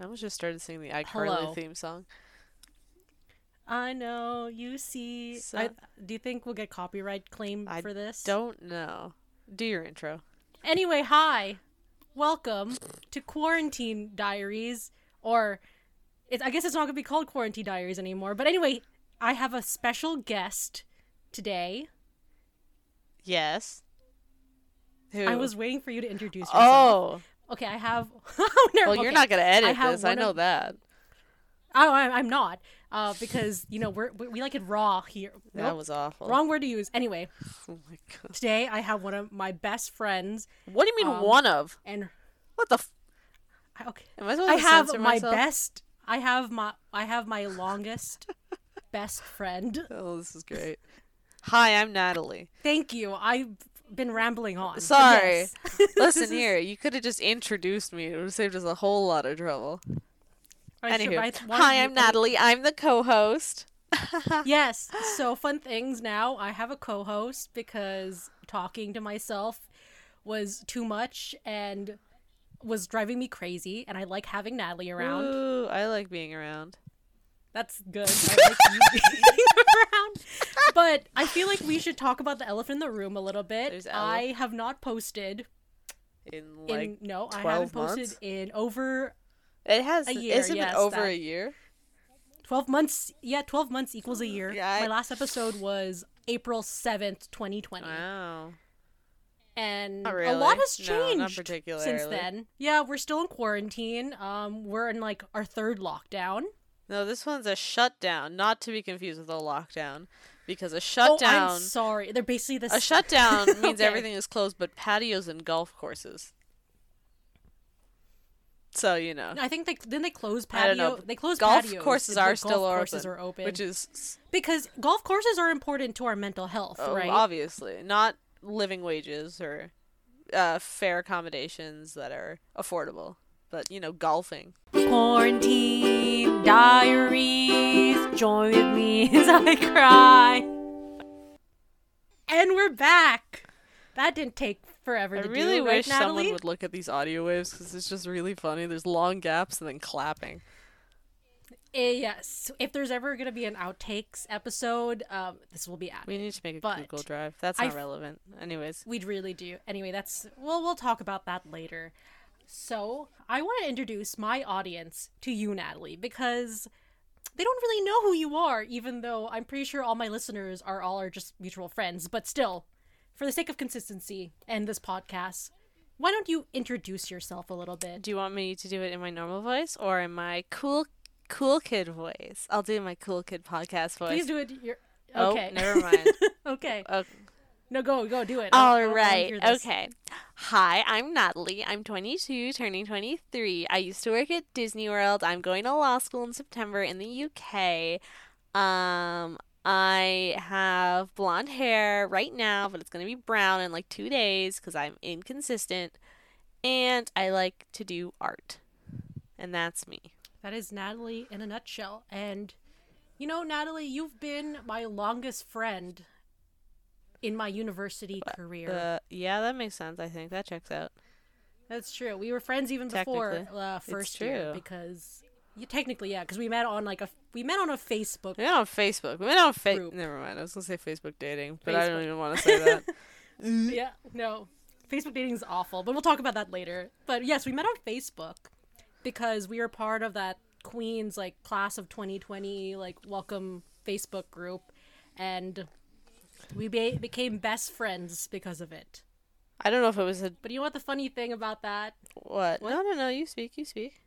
I almost just started singing the iCarly theme song. I know you see. So- I, do you think we'll get copyright claim I for this? Don't know. Do your intro. Anyway, hi, welcome to Quarantine Diaries, or it, I guess it's not gonna be called Quarantine Diaries anymore. But anyway, I have a special guest today. Yes. Who? I was waiting for you to introduce yourself. Oh, Okay, I have. never, well, you're not gonna edit have this. I know of- that. Oh, I, I'm not. Uh, because you know we're we, we like it raw here. That Nope, was awful. wrong word to use. Anyway, Oh my god. today I have one of my best friends, What do you mean Um, one of? and What the? F- I- okay, Am I supposed I to have censor my myself? best. I have my I have my longest best friend. Oh, this is great. Hi, I'm Natalie. Thank you. I've been rambling on. Sorry. yes. Listen is- here, you could have just introduced me. It would have saved us a whole lot of trouble. I Anywho, wanted hi, I'm Natalie. I'm the co-host. Yes. So fun things now. I have a co-host because talking to myself was too much and was driving me crazy. And I like having Natalie around. Ooh, I like being around. That's good. I like you being around. But I feel like we should talk about the elephant in the room a little bit. There's ele- I have not posted In in like no, I haven't posted months? in over it has. a year, Isn't yes, it over that- a year? 12 months. Yeah, 12 months equals a year. Yeah, I- My last episode was April 7th, 2020. Wow. And Not a lot really. has No, changed since then. Yeah, we're still in quarantine. Um we're in like our third lockdown. No, this one's a shutdown, not to be confused with a lockdown, because a shutdown. Oh. I'm sorry. They're basically the A shutdown means Okay. everything is closed, but patios and golf courses. So you know, I think they didn't they close I don't patio. know. They closed golf patios. courses are golf still courses open, are open. which is because golf courses are important to our mental health, oh, right? obviously not living wages or uh, fair accommodations that are affordable, but you know, golfing. Quarantine diaries. Join with me as I cry. And we're back. That didn't take forever I to really do, right, Natalie? I really wish Natalie? someone would look at these audio waves because it's just really funny. There's long gaps and then clapping. Eh, yes. If there's ever gonna be an outtakes episode, um, this will be added. We need to make a But Google Drive. That's I not f- relevant. Anyways, We'd really do. Anyway, that's well, we'll talk about that later. So, I want to introduce my audience to you, Natalie, because they don't really know who you are, even though I'm pretty sure all my listeners are all are just mutual friends. But still, for the sake of consistency and this podcast, why don't you introduce yourself a little bit? do you want me to do it in my normal voice or in my cool, cool kid voice? I'll do my cool kid podcast voice. Please do it. Your Oh, okay. never mind. okay. Oh, No, go go do it. All wanna right. this. Okay. Hi, I'm Natalie. I'm 22, turning 23. I used to work at Disney World. I'm going to law school in September in the UK. Um, I have blonde hair right now, but it's going to be brown in like two days because I'm inconsistent. And I like to do art. And that's me. That is Natalie in a nutshell. And you know, Natalie, you've been my longest friend in my university career. Uh, yeah, that makes sense. I think that checks out. That's true. We were friends even before uh, first year because you technically yeah, because we met on like a we met on a Facebook. We went on Facebook. We went on Facebook. Never mind. I was gonna say Facebook dating, but I don't even want to say that. Yeah, no, Facebook dating is awful, but we'll talk about that later. But yes, we met on Facebook because we were part of that Queen's like class of 2020 like welcome Facebook group, and we be- became best friends because of it. I don't know if it was a But you know what the funny thing about that? what. What? No, no, no. You speak. You speak.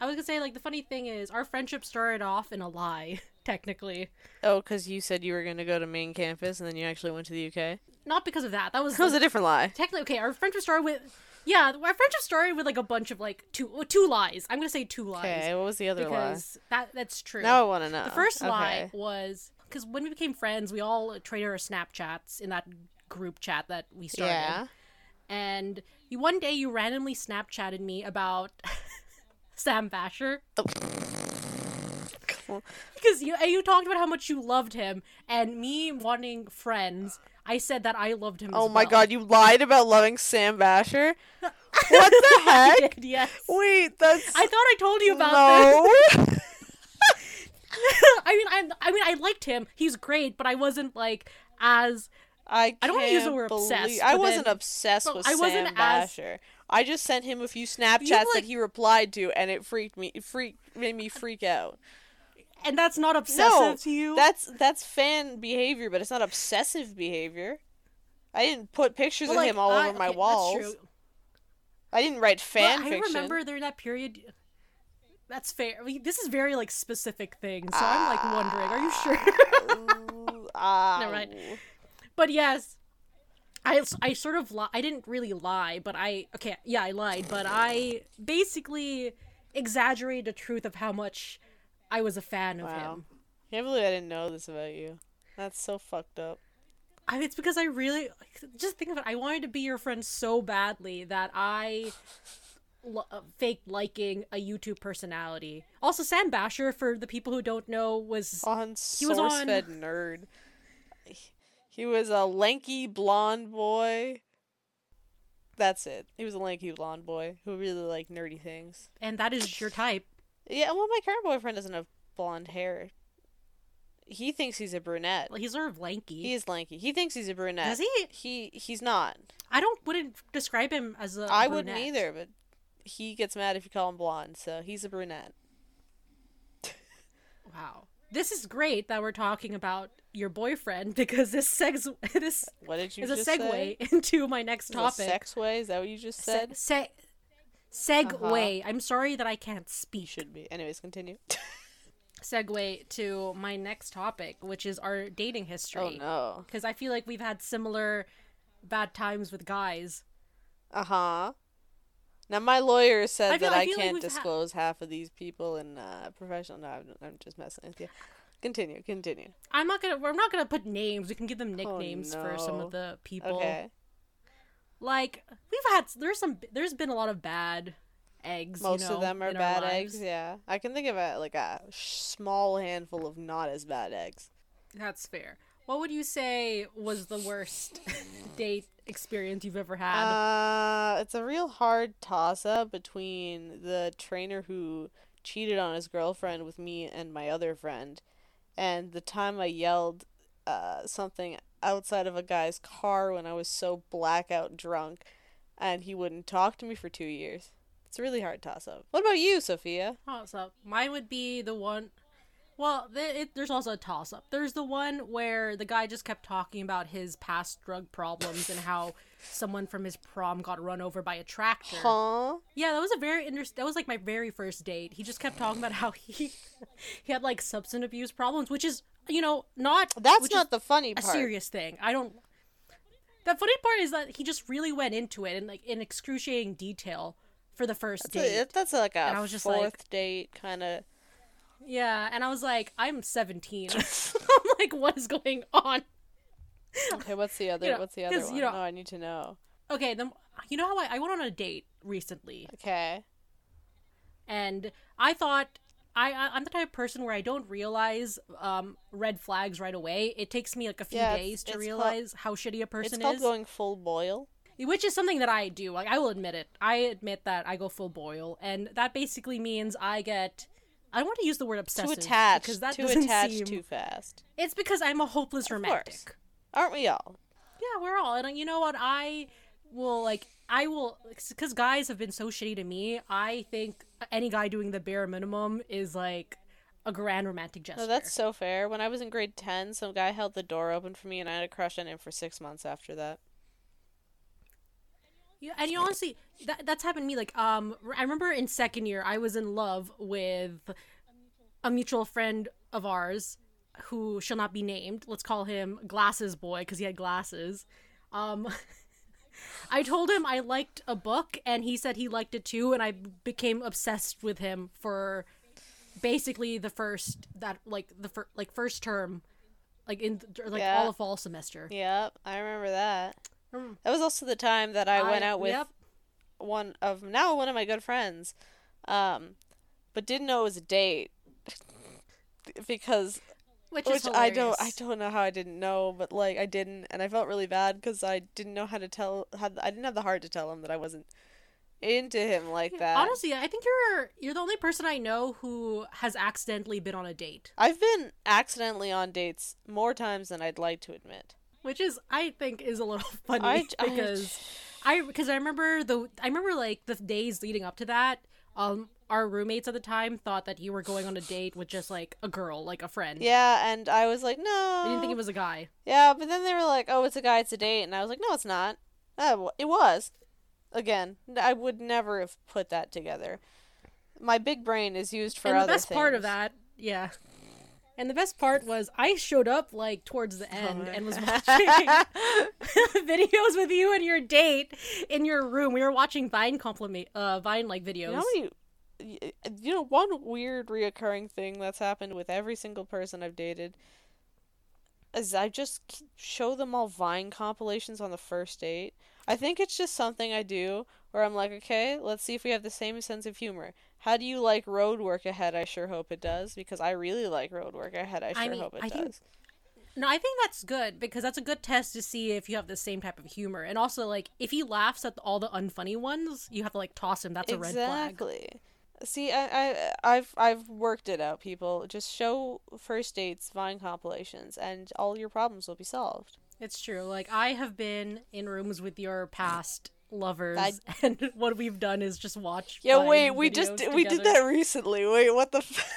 I was gonna say like the funny thing is our friendship started off in a lie, technically. Oh, because you said you were gonna go to main campus and then you actually went to the UK. Not because of that. That was That was a different lie. technically okay. Our friendship started with yeah, our friendship started with like a bunch of like two two lies. I'm gonna say two lies Okay. What was the other lie? because that that's true. Now I want to know. the first lie was because when we became friends, we all uh, traded our Snapchats in that group chat that we started. Yeah. And you one day you randomly Snapchatted me about Sam Bashor. because you and you talked about how much you loved him, and me wanting friends, I said that I loved him. Oh my well. god, you lied about loving Sam Bashor? What the heck? I did, yes. Wait, that's I thought I told you about this. I mean, I, I mean, I liked him. He's great, but I wasn't like as I, I don't wanna use the word believe- obsessed, I wasn't then- obsessed with I wasn't Sam as- Bashor. I just sent him a few Snapchats like- that he replied to, and it freaked me. It freaked made me freak out. and that's not obsessive No, to you. that's that's fan behavior, but it's not obsessive behavior. I didn't put pictures Well, of like, him all I- over my okay, that's walls. true. I didn't write fan But I fiction. remember during that period. That's fair. I mean, this is very like specific thing, so I'm like wondering, are you sure? Ooh, ah, Never mind. but yes, I I sort of li- I didn't really lie, but I okay yeah I lied, but I basically exaggerated the truth of how much I was a fan of Wow. him. Can't believe I didn't know this about you. That's so fucked up. I it's because I really just think of it. I wanted to be your friend so badly that I l- uh, faked liking a YouTube personality. Also, Sam Bashor, for the people who don't know, was On He was on- SourceFed Nerd. He was a lanky blonde boy. That's it. He was a lanky blonde boy who really liked nerdy things. and that is your type. Yeah, well, my current boyfriend doesn't have blonde hair. He thinks he's a brunette. Like, he's sort of lanky. He is lanky. He thinks he's a brunette. Does he? He he's not. I don't wouldn't describe him as a. I wouldn't brunette. either, but he gets mad if you call him blonde, so he's a brunette. Wow. This is great that we're talking about your boyfriend because this segs this What did you is a segue say? into my next topic. Sex way? Is that what you just Se- said? se- segue. I'm sorry that I can't speak. Should be. Anyways, continue. Segue to my next topic, which is our dating history. oh no. Because I feel like we've had similar bad times with guys. Uh huh. Now my lawyer I said feel- that I I can't ha- disclose half of these people in uh, professional. No, I'm, I'm just messing with you. Continue. Continue. I'm not gonna. We're not gonna put names. We can give them nicknames for some Oh, of the people. Okay. Like we've had. There's some. There's been a lot of bad eggs. you Most know, of them are bad eggs. Yeah, I can think of a like a small handful of not as bad eggs. That's fair. What would you say was the worst date experience you've ever had? Uh, it's a real hard toss up between the trainer who cheated on his girlfriend with me and my other friend, and the time I yelled uh, something outside of a guy's car when I was so blackout drunk, and he wouldn't talk to me for two years. It's a really hard toss up. What about you, Sophia? toss up. Mine would be the one. Well, th- it, there's also a toss up. There's the one where the guy just kept talking about his past drug problems and how someone from his prom got run over by a tractor. Huh? Yeah, that was a very interesting. That was like my very first date. He just kept talking about how he he had like substance abuse problems, which is you know not That's not the funny a serious thing. I don't. The funny part is that he just really went into it in like in excruciating detail for the first That's, date. a, that's like a And I was just fourth like- date kind of. Yeah, and I was like, I'm 17. I'm like, what is going on? Okay, what's the other? You know, what's the other one? you know- no, I need to know. Okay, then you know how I, I went on a date recently, Okay. and I thought I, I I'm the type of person where I don't realize um red flags right away. It takes me like a few Yeah, days it's to called- realize how shitty a person It's called is, going full boil. which is something that I do. Like I will admit it. I admit that I go full boil, and that basically means I get. I don't want to use the word obsessive Too attached. because that too attached seem. too fast. It's because I'm a hopeless course. romantic. Aren't we all? Yeah, we're all. And uh, you know what? I will like. I will because guys have been so shitty to me. I think any guy doing the bare minimum is like a grand romantic gesture. No, that's so fair. When I was in grade 10, some guy held the door open for me and I had a crush on him for six months after that. Yeah, and you honestly, that that's happened to me. Like, um, I remember in second year, I was in love with a mutual friend of ours who shall not be named. Let's call him Glasses Boy because he had glasses. Um, I told him I liked a book, and he said he liked it too, and I became obsessed with him for basically the first that like the fir- like first term, like in like Yeah. all of fall semester. Yep, I remember that. Mm. That was also the time that I, went out with yep. one of now one of my good friends, um, but didn't know it was a date because which, which I don't I don't know how I didn't know, but like I didn't, and I felt really bad because I didn't know how to tell how I didn't have the heart to tell him that I wasn't into him like that. Honestly, I think you're you're the only person I know who has accidentally been on a date, I've been accidentally on dates more times than I'd like to admit. Which is I think is a little funny I, I- because I because I remember the I remember like the days leading up to that. Um, our roommates at the time thought that you were going on a date with just like a girl, like a friend. yeah, and I was like, no. I didn't think it was a guy. Yeah, but then they were like, "Oh, it's a guy, it's a date," and I was like, "No, it's not." Uh, it was. Again, I would never have put that together. My big brain is used for and the other best part of that, yeah. And the best part was I showed up like towards the end Oh and was watching videos with you and your date in your room. We were watching Vine compliment uh Vine like videos. You know, how many- y- you know, one weird reoccurring thing that's happened with every single person I've dated is I just show them all Vine compilations on the first date. I think it's just something I do where I'm like, okay, let's see if we have the same sense of humor. How do you like road work ahead? I sure hope it does because I really like road work ahead. I sure I mean, hope it I think does. No, I think that's good because that's a good test to see if you have the same type of humor. And also like if he laughs at all the unfunny ones, you have to like toss him. That's a red flag. Exactly. See, I, I, I've, I've worked it out. People just show first dates Vine compilations, and all your problems will be solved. It's true. Like I have been in rooms with your past lovers, I- and what we've done is just watch. Yeah, wait, we just did, we did that recently. Wait, what the? F-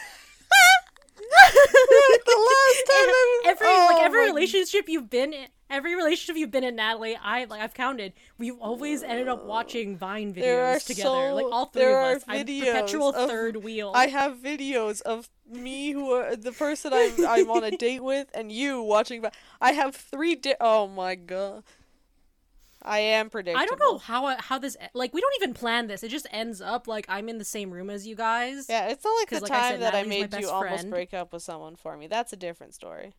like the last time I was every oh like every relationship you've been in, every relationship you've been in, Natalie, I like I've counted. We've always ended up watching Vine videos together. like all three there of us. I'm perpetual of- third wheel. I have videos of me who are the person I'm I'm on a date with, and you watching. I have three. Di- oh my god. I am predictable. I don't know how how this like we don't even plan this. It just ends up like I'm in the same room as you guys. Yeah, it's not like the like I time said, that I Natalie's made you best almost break up with someone for me. That's a different story.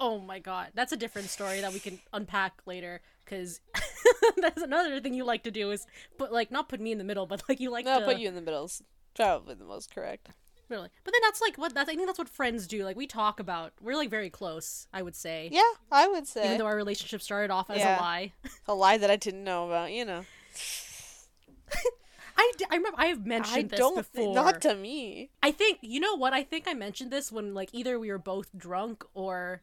Oh my god, that's a different story that we can unpack later. Because that's another thing you like to do is put like not put me in the middle, but like you like No, to put you in the middle. is Probably the most correct. Really. But then that's like what that's I think that's what friends do. Like we talk about. We're like very close. I would say. Yeah, I would say Even though our relationship started off as Yeah. a lie. a lie that I didn't know about. You know, I, d- I remember I have mentioned I this don't. before. Not to me. I think you know what I think I mentioned this when like either we were both drunk or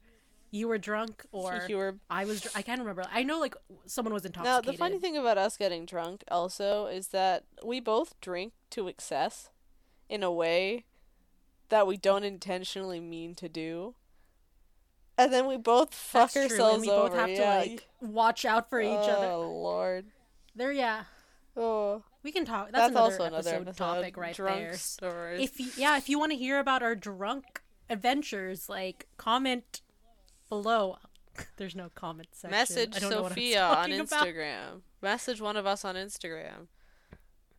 you were drunk or You were I was. dr- I can't remember. I know like someone was intoxicated. Now, the funny thing about us getting drunk also is that we both drink to excess in a way that we don't intentionally mean to do. And then we both fuck That's true, ourselves and we over. both have yeah. to like watch out for each oh, other. Lord. There, yeah, Oh, we can talk. that's, That's, another, also another episode, episode. topic right Drunk there. stories. If you, yeah, if you want to hear about our drunk adventures, like comment below. There's no comment section. Message I don't know what I'm Sophia on talking about. Instagram. Message one of us on Instagram.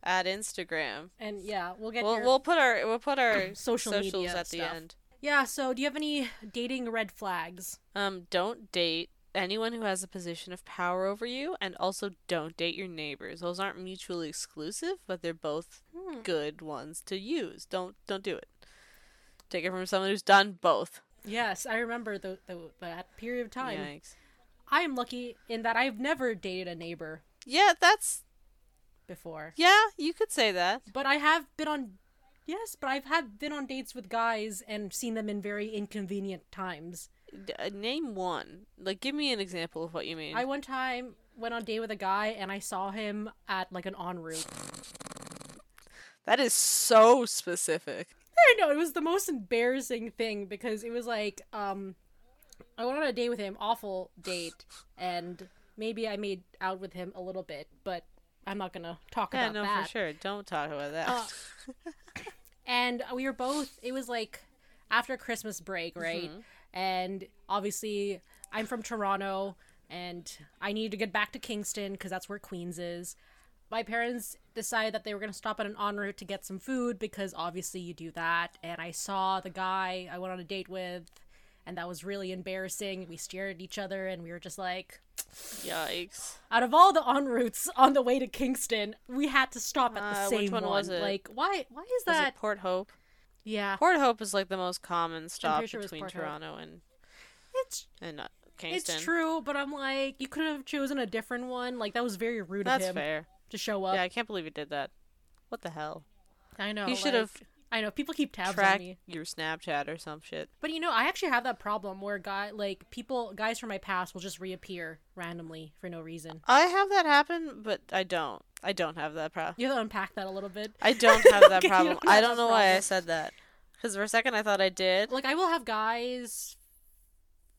At Instagram. And yeah, we'll get We'll your we'll put our we'll put our social socials media at the end. Yeah, so do you have any dating red flags? Um, don't date anyone who has a position of power over you, and also don't date your neighbors. Those aren't mutually exclusive, but they're both Hmm. good ones to use. Don't don't do it. Take it from someone who's done both. Yes, I remember the, the that period of time. Yikes. I am lucky in that I've never dated a neighbor Yeah, that's before. yeah. You could say that. But I have been on Yes, but I've had been on dates with guys and seen them in very inconvenient times. D- uh, name one. Like, give me an example of what you mean. I one time went on a date with a guy and I saw him at like an ONroute. that is so specific. I know it was the most embarrassing thing because it was like um I went on a date with him, awful date, and maybe I made out with him a little bit, but I'm not gonna talk Yeah, about no, that. No, for sure. Don't talk about that. Uh, and we were both it was like after christmas break right Mm-hmm. and obviously i'm from toronto and i needed to get back to kingston because that's where Queen's is my parents decided that they were going to stop at an ONroute to get some food because obviously you do that and i saw the guy i went on a date with and that was really embarrassing we stared at each other and we were just like Yikes. out of all the ONroutes on the way to kingston we had to stop at the Uh, same which one was it? like why why is Was that it Port Hope? yeah Port Hope is like the most common stop sure between Port Hope. Toronto and It's and uh, Kingston. it's true, but I'm like, you could have chosen a different one. Like that was very rude That's of him. fair. to show up. Yeah, I can't believe he did that. What the hell? I know. He should like, have I know people keep tabs on tracked me. your Snapchat or some shit. But you know, I actually have that problem where guy like people guys from my past will just reappear randomly for no reason. I have that happen, but I don't. I don't have that problem. You have to unpack that a little bit. I don't have that Okay, problem. don't I don't know why I said that. Because for a second I thought I did. Like I will have guys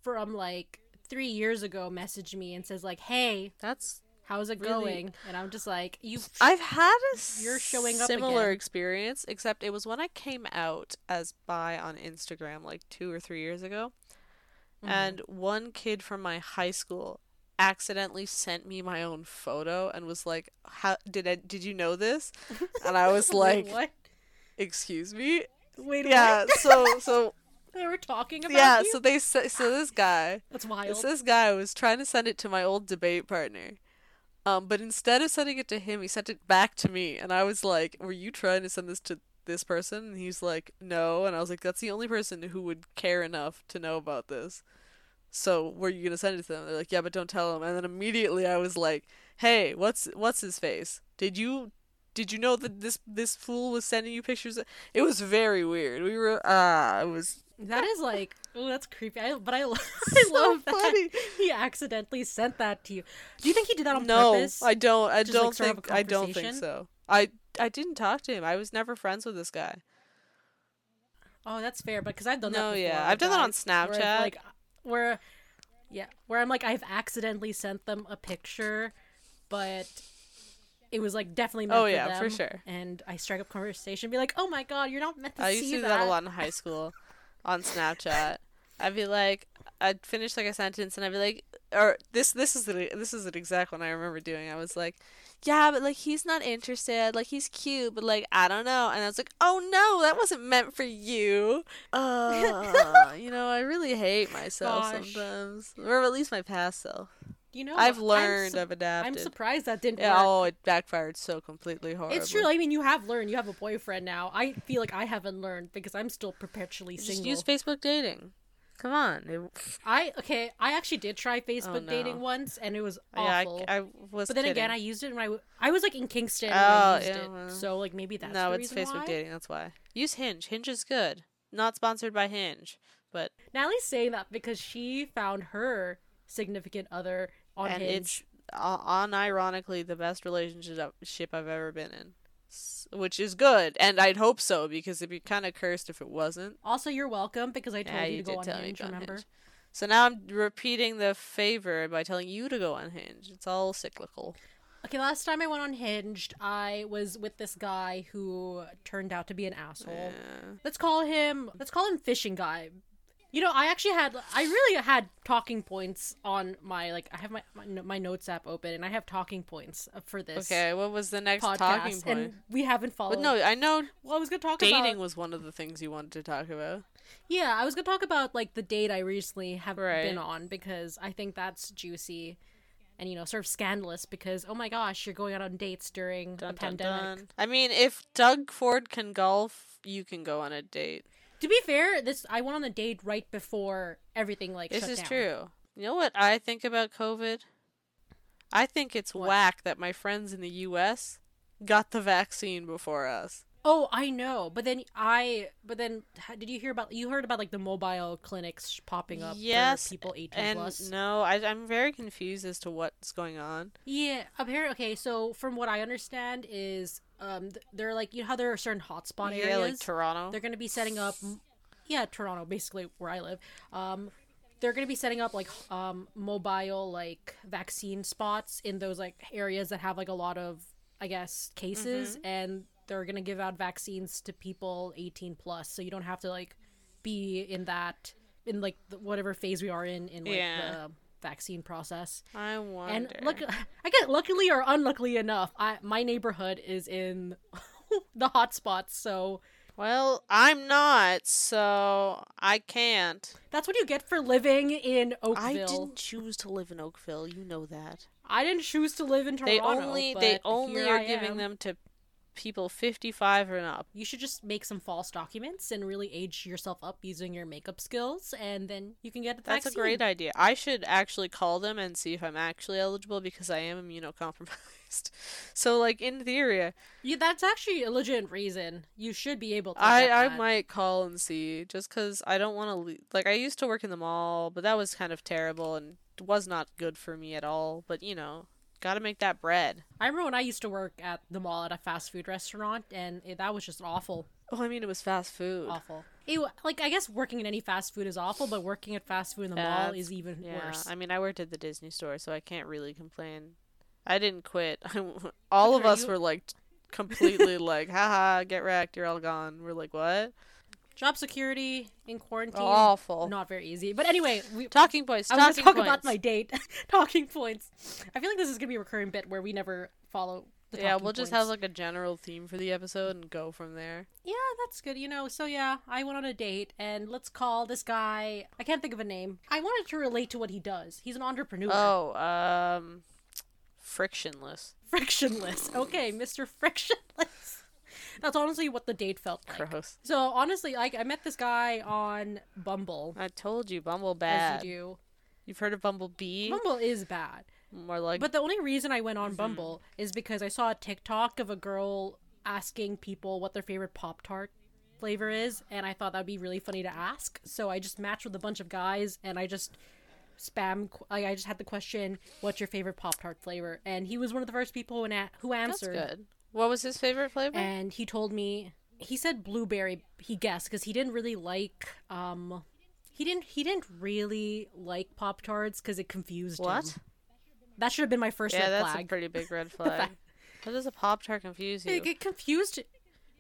from like three years ago message me and says like, "Hey, That's. How's it Really- going?" And I'm just like, "You." I've had a You're showing up similar again. experience, except it was when I came out as bi on Instagram like two or three years ago, Mhm. and one kid from my high school accidentally sent me my own photo and was like, "How did I? Did you know this?" And I was like, "What? "Excuse me." Wait, Yeah. what? So so they were talking about yeah. you? So they so this guy. That's wild. So this guy was trying to send it to my old debate partner. Um, but instead of sending it to him, he sent it back to me, and I was like, "Were you trying to send this to this person?" And he's like, "No," and I was like, "That's the only person who would care enough to know about this." So were you gonna send it to them? They're like, "Yeah, but don't tell him." And then immediately I was like, "Hey, what's what's his face? Did you did you know that this this fool was sending you pictures?" It was very weird. We were ah, it was That is like, oh, that's creepy. I, but I, lo- I so love that funny. he accidentally sent that to you. Do you think he did that on no, purpose? I don't. I Just, don't up think. I don't think so. I I didn't talk to him. I was never friends with this guy. Oh, that's fair, but because I've done No, that. Before yeah, I've done that on guys, where Snapchat. like, where, yeah, where I'm like, I've accidentally sent them a picture, but it was like definitely meant Oh, for yeah, for sure. And I strike up conversation, be like, oh my god, you're not meant to I see that." I used to do that. that a lot in high school, on Snapchat. I'd be like, I'd finish like a sentence, and I'd be like, or this this is the this is an exact one I remember doing. I was like, yeah, but like he's not interested. Like he's cute, but like I don't know. And I was like, oh no, that wasn't meant for you. Uh, you know, I really hate myself Gosh. sometimes, or at least my past self. You know, I've learned. su- I've adapted. I'm surprised that didn't Yeah, work. oh, it backfired so completely horribly. It's true. I mean, you have learned. You have a boyfriend now. I feel like I haven't learned because I'm still perpetually Just single. use Facebook dating. Come on. It- I okay. I actually did try Facebook oh, no. dating once, and it was yeah, awful. I, I was. but then kidding. again, I used it when I, w- I was like in Kingston when Oh, I used yeah, it. well. So like maybe that's no, it's Facebook why. dating. That's why. Use Hinge. Hinge is good. Not sponsored by Hinge, but Natalie's saying that because she found her significant other on and Hinge. it's uh, unironically the best relationship ship I've ever been in, which is good, and I'd hope so because it'd be kind of cursed if it wasn't. Also, you're welcome because I told Yeah, you, you to go on Hinge. go on Remember? Hinge. So now I'm repeating the favor by telling you to go on Hinge. It's all cyclical. Okay, last time I went on Hinged, I was with this guy who turned out to be an asshole. Yeah. Let's call him. Let's call him fishing guy. You know, I actually had. I really had talking points on my like. I have my my, my notes app open, and I have talking points uh, for this Okay, what was the next podcast, talking point? and we haven't followed. But no, I know well, I was gonna talk about dating was one of the things you wanted to talk about. Yeah, I was gonna talk about like the date I recently have Right. been on because I think that's juicy, and you know, sort of scandalous because oh my gosh, you're going out on dates during Dun, a dun, pandemic. dun. I mean, if Doug Ford can golf, you can go on a date. To be fair, this I went on a date right before everything like This is down. true. You know what I think about COVID? I think it's What? whack that my friends in the U.S. got the vaccine before us. Oh, I know, but then I, but then did you hear about? You heard about like the mobile clinics popping up Yes, for people eighteen And plus. no, I, I'm very confused as to what's going on. Yeah, apparently. Okay, so from what I understand is, um, they're like you know how there are certain hotspot yeah, areas. like Toronto. they're going to be setting up, yeah, Toronto, basically where I live. Um, they're going to be setting up like um mobile like vaccine spots in those like areas that have like a lot of I guess cases, Mm-hmm. and they're going to give out vaccines to people eighteen plus, so you don't have to like be in that in like the, whatever phase we are in in like Yeah. the vaccine process. I wonder. And look, I get luckily or unluckily enough, I my neighborhood is in the hot spots, so well, I'm not, so I can't. that's what you get for living in Oakville. I didn't choose to live in Oakville. You know that. I didn't choose to live in Toronto. They only they only are giving them to people 55 and up. You should just make some false documents and really age yourself up using your makeup skills, and then you can get the That's vaccine. a great idea. I should actually call them and see if I'm actually eligible because I am immunocompromised. So, like in theory, Yeah, that's actually a legit reason. You should be able to. I I might call and see just because I don't want to le- like I used to work in the mall, but that was kind of terrible and was not good for me at all. But you know, got to make that bread. I remember when I used to work at the mall at a fast food restaurant, and it, that was just awful, Oh, I mean, it was fast food. awful. It, like I guess working in any fast food is awful, but working at fast food in the mall is even Yeah, worse. I mean, I worked at the Disney store, so I can't really complain. I didn't quit. all of us you- were like completely like, haha, get wrecked, you're all gone. We're like, what? Job security in quarantine, Awful. not very easy. But anyway, we, Talking points. I Talking talk points. about my date. talking points. I feel like this is gonna be a recurring bit where we never follow. The yeah, we'll just have like a general theme for the episode and go from there. Yeah, that's good. You know, so yeah, I went on a date and let's call this guy. I can't think of a name. I wanted to relate to what he does. He's an entrepreneur. Oh, um, frictionless. Frictionless. Okay, Mr. Frictionless. That's honestly what the date felt like. Gross. So honestly, like I met this guy on Bumble. I told you, Bumble As bad. you do. You've heard of Bumblebee? Bumble is bad. More like But the only reason I went on mm-hmm. Bumble is because I saw a TikTok of a girl asking people what their favorite Pop Tart flavor is, and I thought that'd be really funny to ask. So I just matched with a bunch of guys, and I just spam. Like I just had the question, "What's your favorite Pop Tart flavor?" And he was one of the first people who, an- who that's answered. What was his favorite flavor? And he told me he said blueberry. He guessed because he didn't really like. Um, he didn't. He didn't really like Pop Tarts because it confused him. what? That should have been my first Yeah, red that's flag. a pretty big red flag. How does a Pop Tart confuse you? It get confused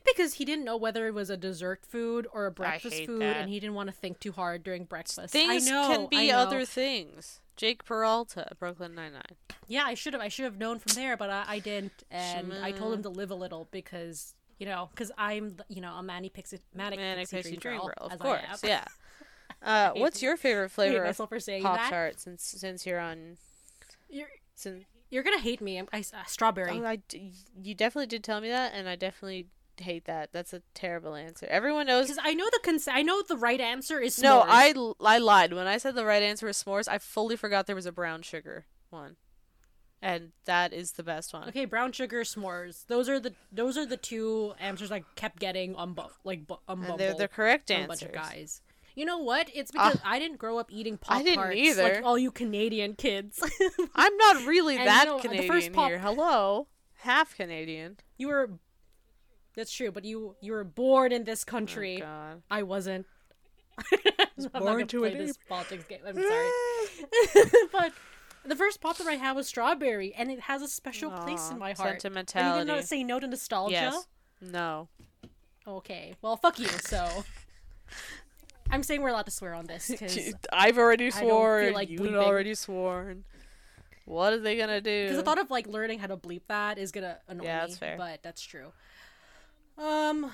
because he didn't know whether it was a dessert food or a breakfast food, that. and he didn't want to think too hard during breakfast. Things I know, can be I know. other things. Jake Peralta, Brooklyn Nine Nine. Yeah, I should have. I should have known from there, but I, I didn't, and I told him to live a little because you know, because I'm you know a manic pixie manic, Manic pixie, Pixie dream Dream girl, Girl, of course. Yeah. Uh, what's your favorite I hate flavor of for saying Pop that. Tart? Since since you're on, You're since you're gonna hate me. I'm, I, uh, strawberry. oh, I d- you definitely did tell me that, and I definitely hate that. That's a terrible answer. Everyone knows. Because I know the cons- I know the right answer is No, s'mores. I, l- I lied. When I said the right answer was s'mores, I fully forgot there was a brown sugar one. And that is the best one. Okay, brown sugar s'mores. Those are the those are the two answers I kept getting on bu- like bu- on And they're the correct from a answers. bunch of guys. You know what? It's ah. because I didn't grow up eating pop I didn't tarts either. like all you Canadian kids. I'm not really And that you know, the Canadian first pop- here. Hello. Half Canadian. you were That's true, but you you were born in this Oh, country. God. I wasn't. I'm not born to play this politics game. I'm sorry. but the first pop that I had was strawberry, and it has a special place in my heart. Are you Sentimentality. gonna say no to nostalgia? Yes. No. Okay. Well, fuck you. So, I'm saying we're allowed to swear on this because I've already sworn. like You've already sworn. What are they gonna do? Because the thought of like learning how to bleep that is gonna annoy Yeah, me. that's fair. But that's true. Um,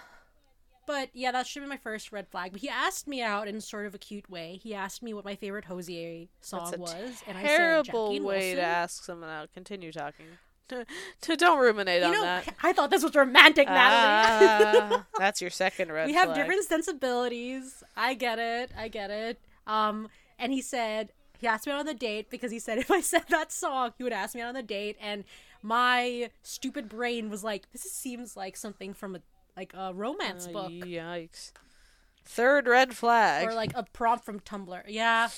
but yeah, that should be my first red flag. But he asked me out in sort of a cute way. He asked me what my favorite Hozier song That's a was, and I said terrible way to ask someone out. Continue talking. To don't ruminate You on know, that. I thought this was romantic, Natalie. Ah, that's your second red we have flag. different sensibilities. I get it. I get it. Um, and he said he asked me out on the date because he said if I said that song, he would ask me out on the date, and my stupid brain was like, this seems like something from a like a romance Oh, book Yikes. Third red flag. or like a prompt from Tumblr. Yeah.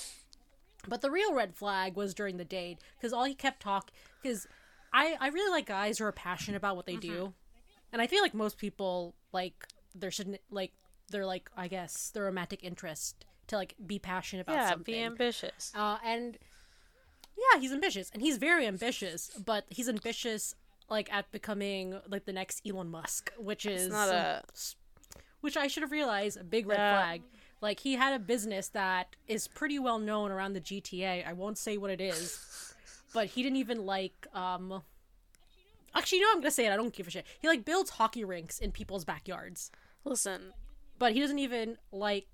But the real red flag was during the date because all he kept talking because I I really like guys who are passionate about what they Mm-hmm. do, and I feel like most people like there shouldn't like they're like I guess their romantic interest to like be passionate about yeah, something. be ambitious. uh, and yeah, he's ambitious, and he's very ambitious, but he's ambitious like at becoming like the next Elon Musk, which is not a which I should have realized a big red Yeah. flag. Like he had a business that is pretty well known around the GTA. I won't say what it is, but he didn't even like um Actually, no, I'm gonna say it. I don't give a shit. He like builds hockey rinks in people's backyards, listen. but he doesn't even like.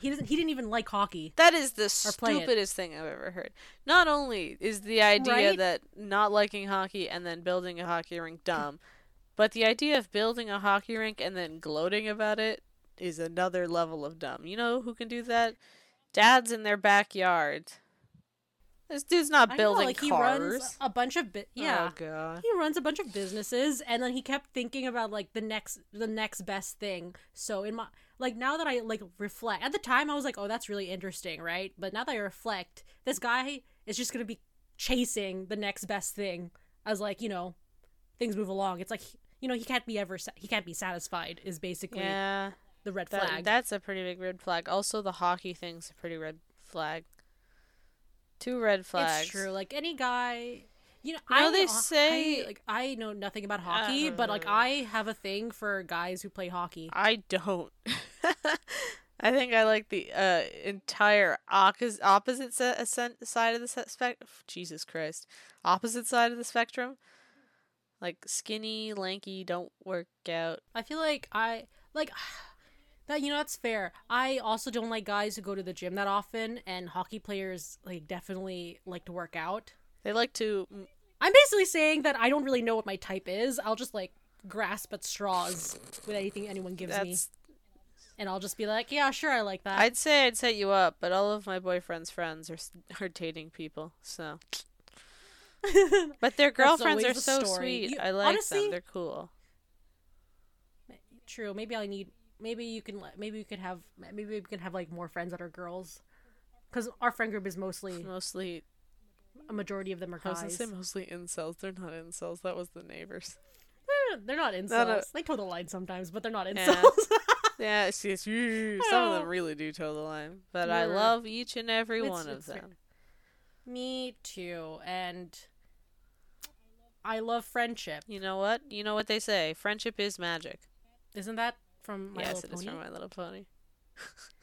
He doesn't. He didn't even like hockey. That is the stupidest thing I've ever heard. Not only is the idea Right? that not liking hockey and then building a hockey rink dumb, But the idea of building a hockey rink and then gloating about it is another level of dumb. You know who can do that? Dads in their backyard. This dude's not I know, building like he cars. runs a bunch of bi- oh, yeah. Oh god. he runs a bunch of businesses and then he kept thinking about like the next the next best thing so in my like now that i like reflect at the time i was like oh that's really interesting right but now that i reflect this guy is just gonna be chasing the next best thing as like you know things move along it's like you know he can't be ever sa- he can't be satisfied is basically Yeah. the red That, flag that's a pretty big red flag. Also the hockey thing's a pretty red flag. Two red flags. It's true. Like any guy, you know, You know, I they I- say- like I know nothing about hockey, but like Uh. I have a thing for guys who play hockey. I don't. I think I like the uh, entire opposite opposite side of the spectrum. Jesus Christ, opposite side of the spectrum. Like skinny, lanky, don't work out. I feel like I like that. You know, that's fair. I also don't like guys who go to the gym that often, and hockey players like definitely like to work out. They like to. I'm basically saying that I don't really know what my type is. I'll just like grasp at straws with anything anyone gives me, and I'll just be like, yeah, sure, I like that. I'd say I'd set you up, but all of my boyfriend's friends are are dating people, so. But their girlfriends are the so story. sweet. You- I like honestly- them. They're cool. True. Maybe I need. Maybe you can. Maybe we could have. Maybe we can have like more friends that are girls, because our friend group is mostly Mostly, a majority of them are I was gonna guys. say mostly incels. They're not incels. That was the neighbors. They're, they're not incels. No, no. They toe the line sometimes, but they're not Yeah. incels. Yeah, it's just, some of them really do toe the line, but I love each and every It's- one of it's fair. them. Me too, and I love friendship. You know what? You know what they say? Friendship is magic. Isn't that from My yes, Little it is from My Little Pony.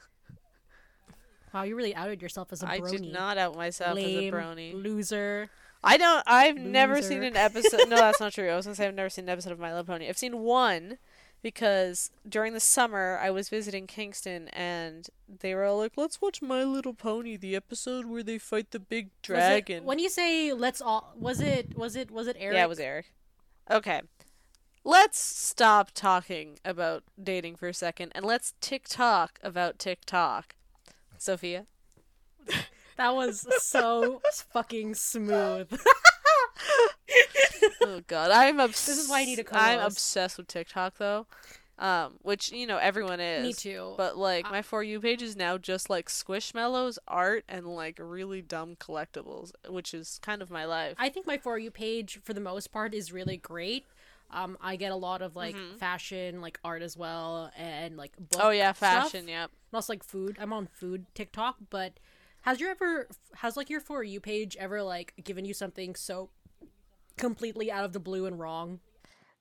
Wow, you really outed yourself as a brony. I did not out myself Lame, as a brony. loser. I don't. I've never seen an episode. no, that's not true. I was gonna say I've never seen an episode of My Little Pony. I've seen one because during the summer I was visiting Kingston and they were all like, "Let's watch My Little Pony, the episode where they fight the big Was it- dragon." when you say let's all, was it was it was it Eric? Yeah, it was Eric. Okay. Let's stop talking about dating for a second and let's TikTok about TikTok. Sophia. That was so fucking smooth. Oh god, I'm obsessed. This is why I need a I'm co-host. obsessed with TikTok though. Um, which you know everyone is. Me too. But like my for you page is now just like squishmallows, art, and like really dumb collectibles, which is kind of my life. I think my for you page for the most part is really great. Um, I get a lot of like fashion, like art as well, and like oh yeah, stuff. fashion. Yep. And also like food. I'm on food TikTok, but has your ever has like your for you page ever like given you something so completely out of the blue and wrong?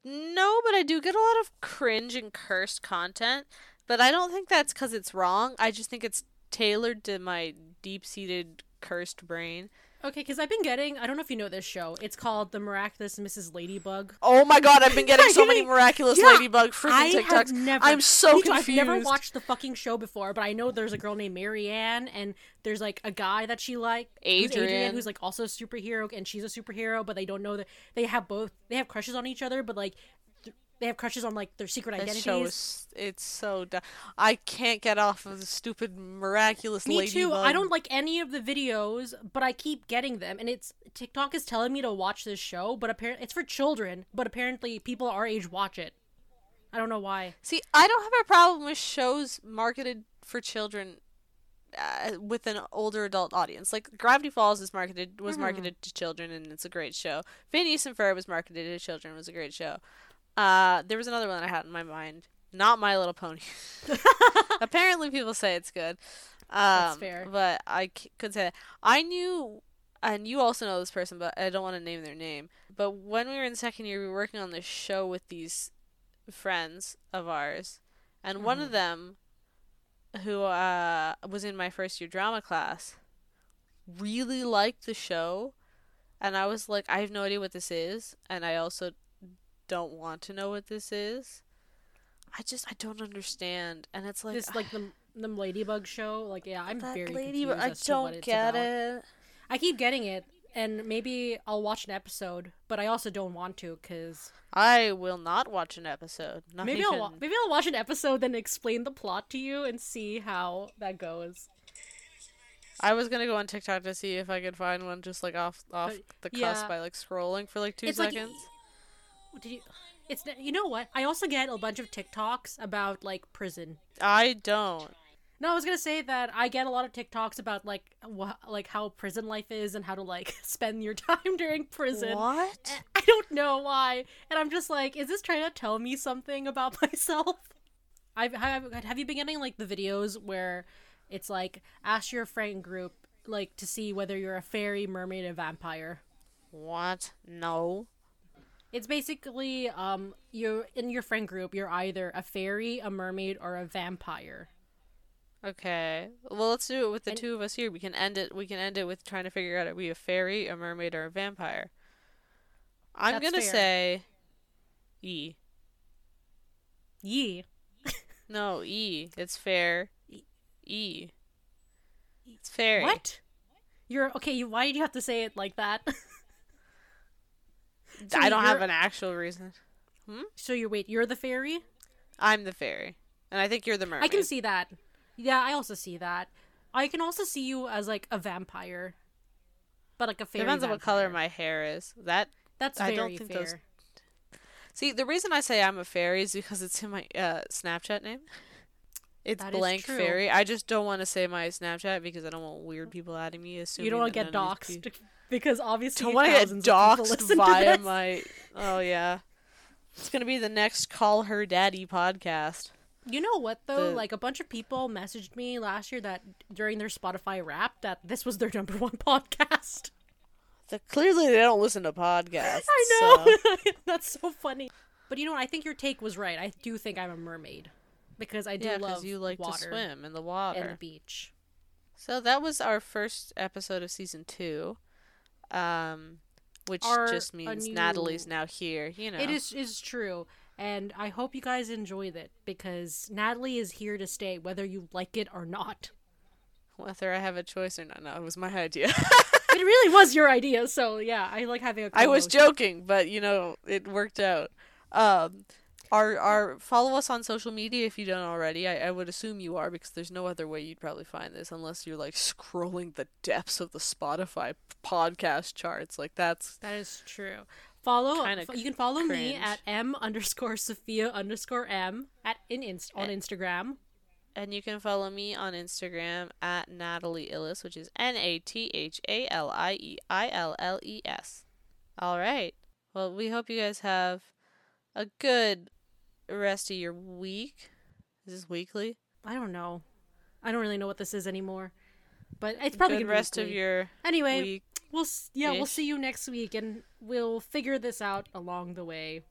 No, but I do get a lot of cringe and cursed content. But I don't think that's because it's wrong. I just think it's tailored to my deep seated cursed brain. Okay, because I've been getting I don't know if you know this show. It's called The Miraculous Mrs. Ladybug. Oh my god, I've been getting so many miraculous Yeah, ladybug freaking I TikToks. have never. I'm so confused. I've never watched the fucking show before, but I know there's a girl named Marianne, and there's like a guy that she like, who's Adrien. who's like also a superhero, and she's a superhero, but they don't know that they have both. They have crushes on each other, but like th- they have crushes on like their secret That identities. show is it's so dumb. I can't get off of the stupid miraculous Me ladybug. too. I don't like any of the videos, but I keep getting them, and it's TikTok is telling me to watch this show, but apparently it's for children, but apparently people our age watch it. I don't know why. See, I don't have a problem with shows marketed for children uh, with an older adult audience. Like Gravity Falls is marketed was Mhm. marketed to children and it's a great show. Phineas and Ferb was marketed to children was a great show. Uh, there was another one I had in my mind. Not My Little Pony. Apparently, people say it's good. Um, That's fair. But I c- could say that. I knew, and you also know this person, but I don't want to name their name. But when we were in second year, we were working on this show with these friends of ours, and one Mm-hmm. of them, who uh, was in my first year drama class, really liked the show, and I was like, I have no idea what this is, and I also don't want to know what this is. I just I don't understand, and it's like this like the the ladybug show. Like, yeah, I'm that very lady, confused I as to what don't it's get about. it. I keep getting it. and maybe I'll watch an episode, but I also don't want to because I will not watch an episode. Not maybe even... I'll wa- maybe I'll watch an episode then explain the plot to you and see how that goes. I was gonna go on TikTok to see if I could find one just like off off But, the yeah. cusp by like scrolling for like two It's like- seconds. Did you? It's you know what? I also get a bunch of TikToks about like prison. I don't. No, I was gonna say that I get a lot of TikToks about like wha- like how prison life is and how to like spend your time during prison. What? I don't know why, and I'm just like, is this trying to tell me something about myself? I've have, have you been getting like the videos where it's like ask your friend group like to see whether you're a fairy, mermaid, and vampire. What? No. It's basically um you in your friend group you're either a fairy, a mermaid, or a vampire. Okay. Well, let's do it with the And- two of us here. We can end it. We can end it with trying to figure out are we a fairy, a mermaid, or a vampire. I'm gonna fair. say E. Yee. No, E. It's fair. E- E. It's fairy. What? You're okay. You why did you have to say it like that? So I don't have an actual reason. so you're wait. You're the fairy. I'm the fairy, and I think you're the mermaid. I can see that. Yeah, I also see that. I can also see you as like a vampire, but like a fairy. Depends on what color my hair is. That That's I very don't think fair. those- see the reason I say I'm a fairy is because it's in my uh, Snapchat name. It's That blank fairy. I just don't want to say my Snapchat because I don't want weird people adding me. Assuming You don't want to get doxxed because obviously Don't want to get thousands of people doxxed via my. Oh yeah, it's gonna be the next call her daddy podcast. You know what though? The- Like a bunch of people messaged me last year that during their Spotify rap that this was their number one podcast. The, clearly they don't listen to podcasts. I so- know. That's so funny. But you know what? I think your take was right. I do think I'm a mermaid because I do Yeah, love you like water to swim in the water. and the beach. So that was our first episode of season two, um, which Our- just means new- Nathalie's now here. You know, It is is true, and I hope you guys enjoyed it because Nathalie is here to stay, whether you like it or not. whether I have a choice or not. No, it was my idea. it really was your idea, so yeah, I like having a. I was joking, but you know it worked out. Um, our our follow us on social media if you don't already. I, I would assume you are because there's no other way you'd probably find this unless you're like scrolling the depths of the Spotify podcast charts. Like that's That is true. Follow. Kinda you can follow me at m underscore Sophia underscore m at in inst- on Instagram. And you can follow me on Instagram at Nathalie Illes, which is N A T H A L I E I L L E S. All right. Well, we hope you guys have a good rest of your week. Is this weekly? I don't know. I don't really know what this is anymore, but it's probably good be rest of your Anyway, week. we'll yeah we'll see you next week, and we'll figure this out along the way.